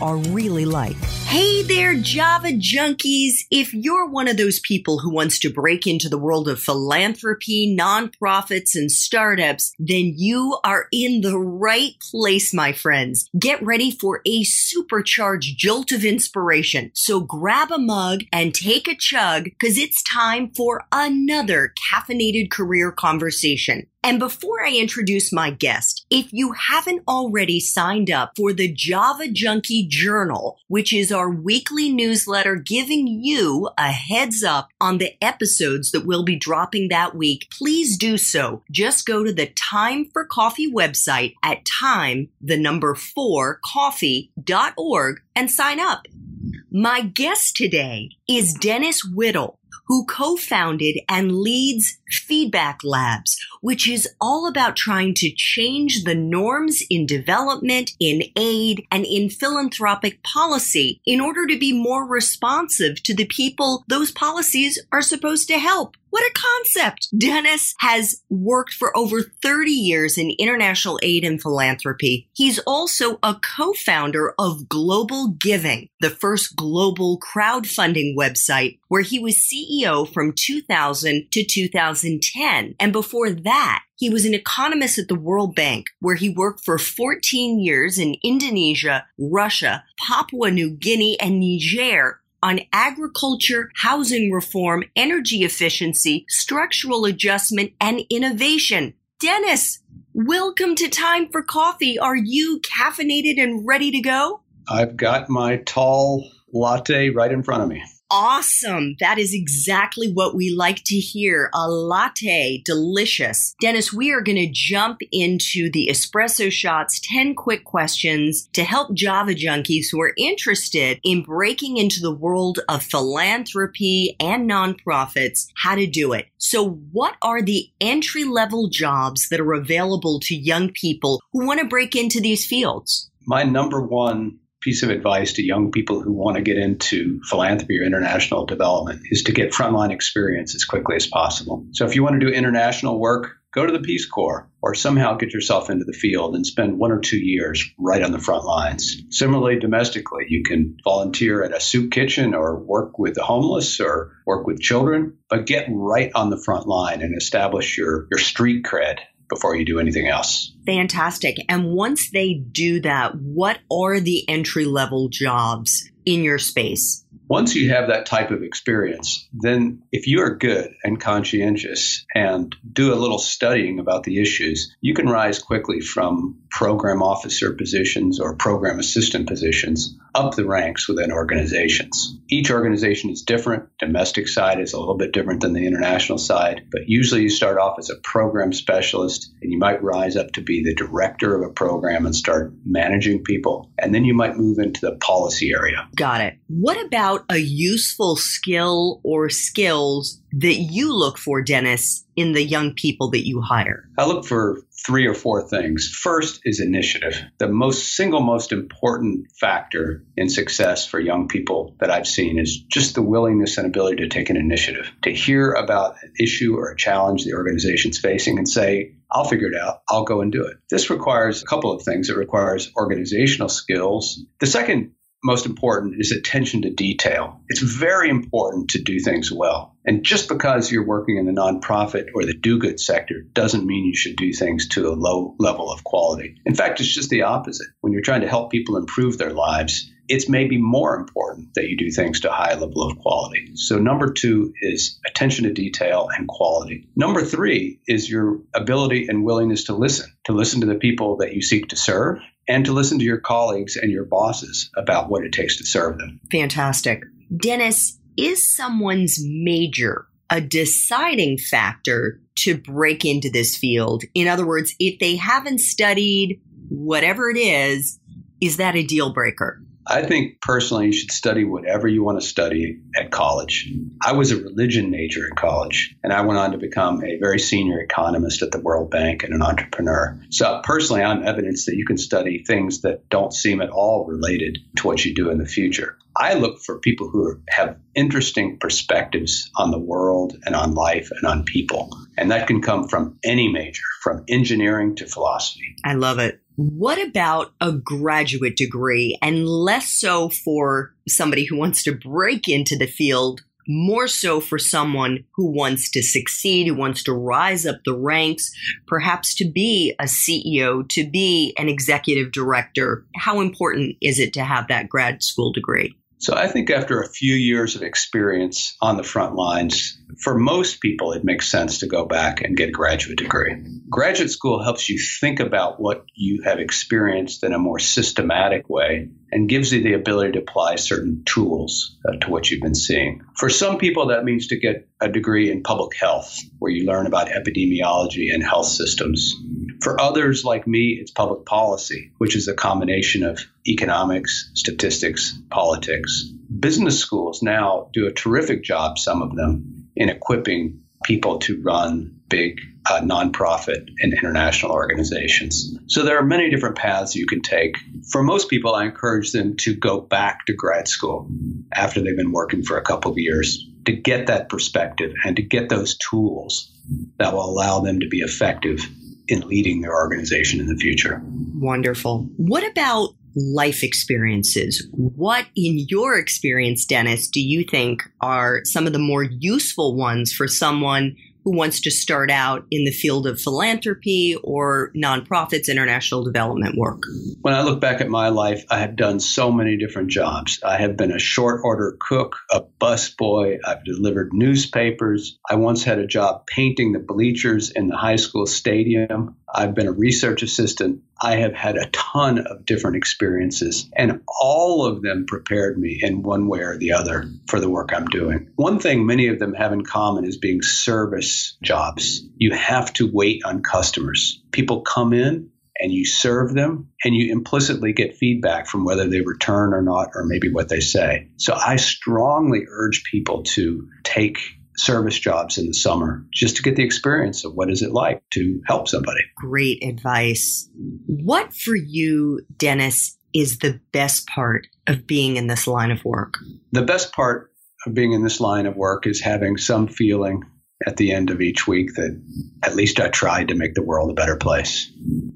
are really like. Hey there, Java junkies. If you're one of those people who wants to break into the world of philanthropy, nonprofits, and startups, then you are in the right place, my friends. Get ready for a supercharged jolt of inspiration. So grab a mug and take a chug because it's time for another caffeinated career conversation. And before I introduce my guest, if you haven't already signed up for the Java Junkie Journal, which is our weekly newsletter giving you a heads up on the episodes that we'll be dropping that week, please do so. Just go to the Time for Coffee website at time, the number four, coffee.org and sign up. My guest today is Dennis Whittle who co-founded and leads Feedback Labs, which is all about trying to change the norms in development, in aid, and in philanthropic policy in order to be more responsive to the people those policies are supposed to help. What a concept! Dennis has worked for over 30 years in international aid and philanthropy. He's also a co-founder of Global Giving, the first global crowdfunding website where he was CEO from 2000 to 2010. And before that, he was an economist at the World Bank, where he worked for 14 years in Indonesia, Russia, Papua New Guinea, and Niger on agriculture, housing reform, energy efficiency, structural adjustment, and innovation. Dennis, welcome to Time for Coffee. Are you caffeinated and ready to go? I've got my tall latte right in front of me. Awesome. That is exactly what we like to hear. A latte. Delicious. Dennis, we are going to jump into the espresso shots 10 quick questions to help Java junkies who are interested in breaking into the world of philanthropy and nonprofits how to do it. So what are the entry level jobs that are available to young people who want to break into these fields? My number one piece of advice to young people who want to get into philanthropy or international development is to get frontline experience as quickly as possible. So if you want to do international work, go to the Peace Corps or somehow get yourself into the field and spend one or two years right on the front lines. Similarly, domestically, you can volunteer at a soup kitchen or work with the homeless or work with children, but get right on the front line and establish your, your street cred before you do anything else. Fantastic. And once they do that, what are the entry level jobs in your space? Once you have that type of experience, then if you are good and conscientious and do a little studying about the issues, you can rise quickly from program officer positions or program assistant positions up the ranks within organizations. Each organization is different. Domestic side is a little bit different than the international side, but usually you start off as a program specialist and you might rise up to be the director of a program and start managing people. And then you might move into the policy area. Got it. What about a useful skill or skills that you look for, Dennis, in the young people that you hire? I look for three or four things. First is initiative. The most single most important factor in success for young people that I've seen is just the willingness and ability to take an initiative, to hear about an issue or a challenge the organization's facing and say, I'll figure it out. I'll go and do it. This requires a couple of things. It requires organizational skills. The second most important is attention to detail. It's very important to do things well. And just because you're working in the nonprofit or the do good sector doesn't mean you should do things to a low level of quality. In fact, it's just the opposite. When you're trying to help people improve their lives, it's maybe more important that you do things to a high level of quality. So, number two is attention to detail and quality. Number three is your ability and willingness to listen, to listen to the people that you seek to serve and to listen to your colleagues and your bosses about what it takes to serve them. Fantastic. Dennis, is someone's major a deciding factor to break into this field? In other words, if they haven't studied whatever it is, is that a deal breaker? I think personally you should study whatever you want to study at college. I was a religion major in college, and I went on to become a very senior economist at the World Bank and an entrepreneur. So personally, I'm evidence that you can study things that don't seem at all related to what you do in the future. I look for people who have interesting perspectives on the world and on life and on people. And that can come from any major, from engineering to philosophy. I love it. What about a graduate degree and less so for somebody who wants to break into the field, more so for someone who wants to succeed, who wants to rise up the ranks, perhaps to be a CEO, to be an executive director? How important is it to have that grad school degree? So I think after a few years of experience on the front lines, for most people, it makes sense to go back and get a graduate degree. Graduate school helps you think about what you have experienced in a more systematic way and gives you the ability to apply certain tools uh, to what you've been seeing. For some people, that means to get a degree in public health, where you learn about epidemiology and health systems. For others like me, it's public policy, which is a combination of economics, statistics, politics. Business schools now do a terrific job, some of them, in equipping people to run big uh, nonprofit and international organizations. So there are many different paths you can take. For most people, I encourage them to go back to grad school after they've been working for a couple of years to get that perspective and to get those tools that will allow them to be effective in leading their organization in the future. Wonderful. What about life experiences? What, in your experience, Dennis, do you think are some of the more useful ones for someone who wants to start out in the field of philanthropy or nonprofits, international development work? When I look back at my life, I have done so many different jobs. I have been a short order cook, a busboy, I've delivered newspapers. I once had a job painting the bleachers in the high school stadium. I've been a research assistant. I have had a ton of different experiences, and all of them prepared me in one way or the other for the work I'm doing. One thing many of them have in common is being service jobs. You have to wait on customers. People come in, and you serve them and you implicitly get feedback from whether they return or not or maybe what they say. So I strongly urge people to take service jobs in the summer just to get the experience of what is it like to help somebody. Great advice. What for you, Dennis, is the best part of being in this line of work? The best part of being in this line of work is having some feeling at the end of each week that at least I tried to make the world a better place.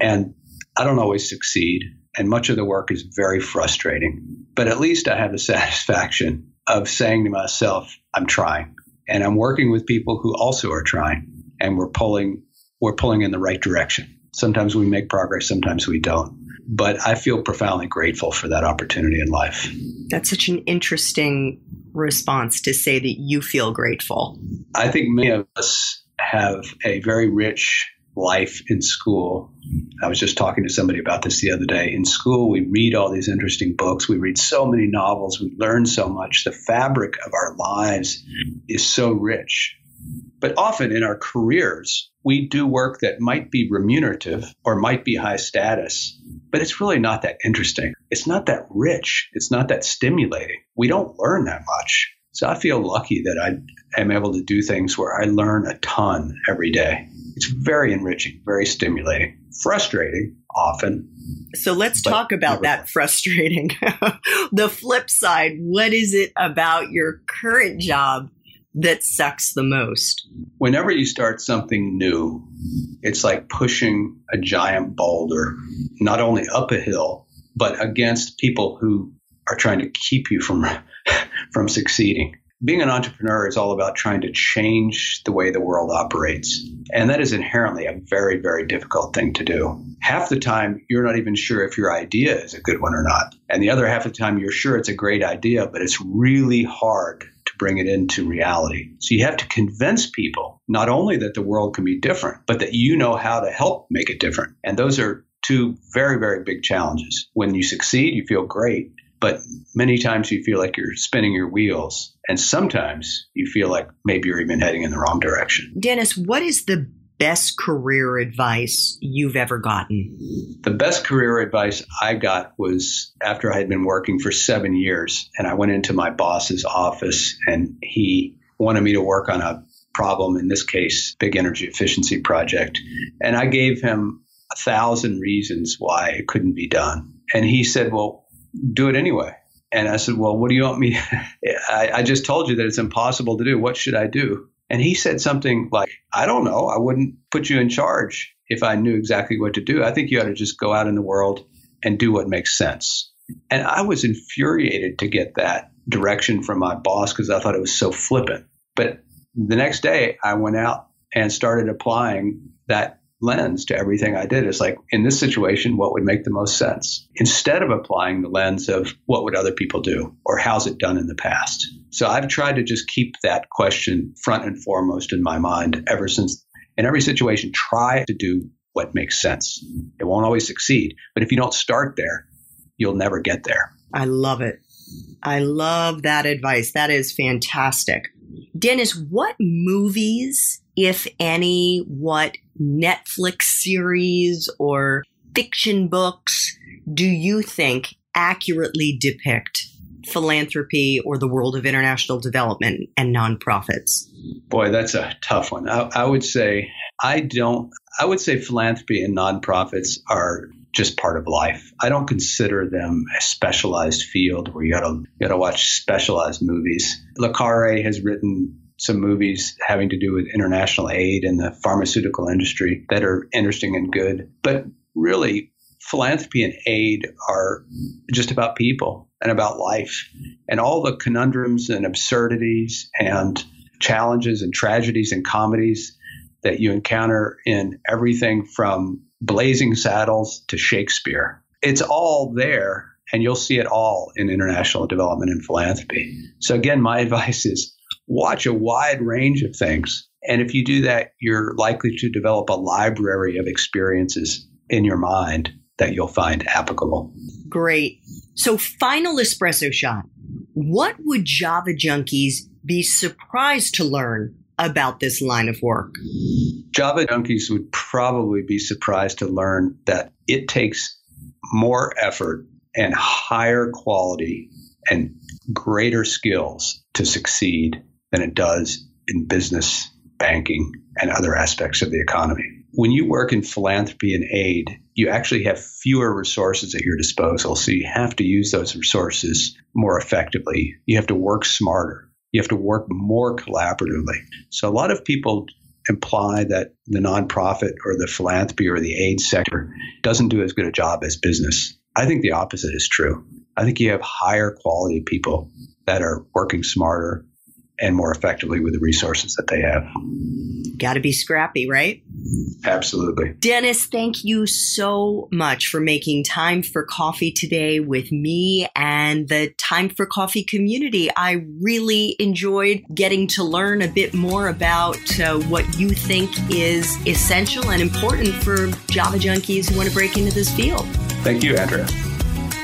And I don't always succeed, and much of the work is very frustrating. But at least I have the satisfaction of saying to myself, I'm trying and I'm working with people who also are trying, and we're pulling we're pulling in the right direction. Sometimes we make progress, sometimes we don't. But I feel profoundly grateful for that opportunity in life. That's such an interesting response to say that you feel grateful. I think many of us have a very rich life in school. I was just talking to somebody about this the other day. In school, we read all these interesting books. We read so many novels. We learn so much. The fabric of our lives is so rich. But often in our careers, we do work that might be remunerative or might be high status, but it's really not that interesting. It's not that rich. It's not that stimulating. We don't learn that much. So I feel lucky that I am able to do things where I learn a ton every day. It's very enriching, very stimulating, frustrating often. So let's talk about that frustrating. the flip side, what is it about your current job that sucks the most? Whenever you start something new, it's like pushing a giant boulder, not only up a hill, but against people who are trying to keep you from from succeeding being an entrepreneur is all about trying to change the way the world operates. And that is inherently a very, very difficult thing to do. Half the time, you're not even sure if your idea is a good one or not. And the other half of the time, you're sure it's a great idea, but it's really hard to bring it into reality. So you have to convince people not only that the world can be different, but that you know how to help make it different. And those are two very, very big challenges. When you succeed, you feel great. But many times you feel like you're spinning your wheels. And sometimes you feel like maybe you're even heading in the wrong direction. Dennis, what is the best career advice you've ever gotten? The best career advice I got was after I had been working for seven years, and I went into my boss's office, and he wanted me to work on a problem, in this case, big energy efficiency project. And I gave him a thousand reasons why it couldn't be done. And he said, Well, do it anyway. And I said, Well, what do you want me? I, I just told you that it's impossible to do. What should I do? And he said something like, I don't know. I wouldn't put you in charge if I knew exactly what to do. I think you ought to just go out in the world and do what makes sense. And I was infuriated to get that direction from my boss because I thought it was so flippant. But the next day, I went out and started applying that lens to everything I did. It's like, in this situation, what would make the most sense? Instead of applying the lens of what would other people do or how's it done in the past. So I've tried to just keep that question front and foremost in my mind ever since. In every situation, try to do what makes sense. It won't always succeed, but if you don't start there, you'll never get there. I love it. I love that advice. That is fantastic. Dennis, what movies, if any, what Netflix series or fiction books do you think accurately depict philanthropy or the world of international development and nonprofits? Boy, that's a tough one. I, I would say I don't. I would say philanthropy and nonprofits are just part of life. I don't consider them a specialized field where you gotta you gotta watch specialized movies. Le Carre has written some movies having to do with international aid and the pharmaceutical industry that are interesting and good. But really, philanthropy and aid are just about people and about life and all the conundrums and absurdities and challenges and tragedies and comedies that you encounter in everything from Blazing Saddles to Shakespeare. It's all there, and you'll see it all in international development and philanthropy. So, again, my advice is watch a wide range of things. And if you do that, you're likely to develop a library of experiences in your mind that you'll find applicable. Great. So, final espresso shot. What would Java junkies be surprised to learn about this line of work? Java junkies would probably be surprised to learn that it takes more effort and higher quality and greater skills to succeed than it does in business, banking, and other aspects of the economy. When you work in philanthropy and aid, you actually have fewer resources at your disposal. So you have to use those resources more effectively. You have to work smarter. You have to work more collaboratively. So a lot of people imply that the nonprofit or the philanthropy or the aid sector doesn't do as good a job as business. I think the opposite is true. I think you have higher quality people that are working smarter and more effectively with the resources that they have. Got to be scrappy, right? Absolutely. Dennis, thank you so much for making time for coffee today with me and the Time for Coffee community. I really enjoyed getting to learn a bit more about uh, what you think is essential and important for Java junkies who want to break into this field. Thank you, Andrea.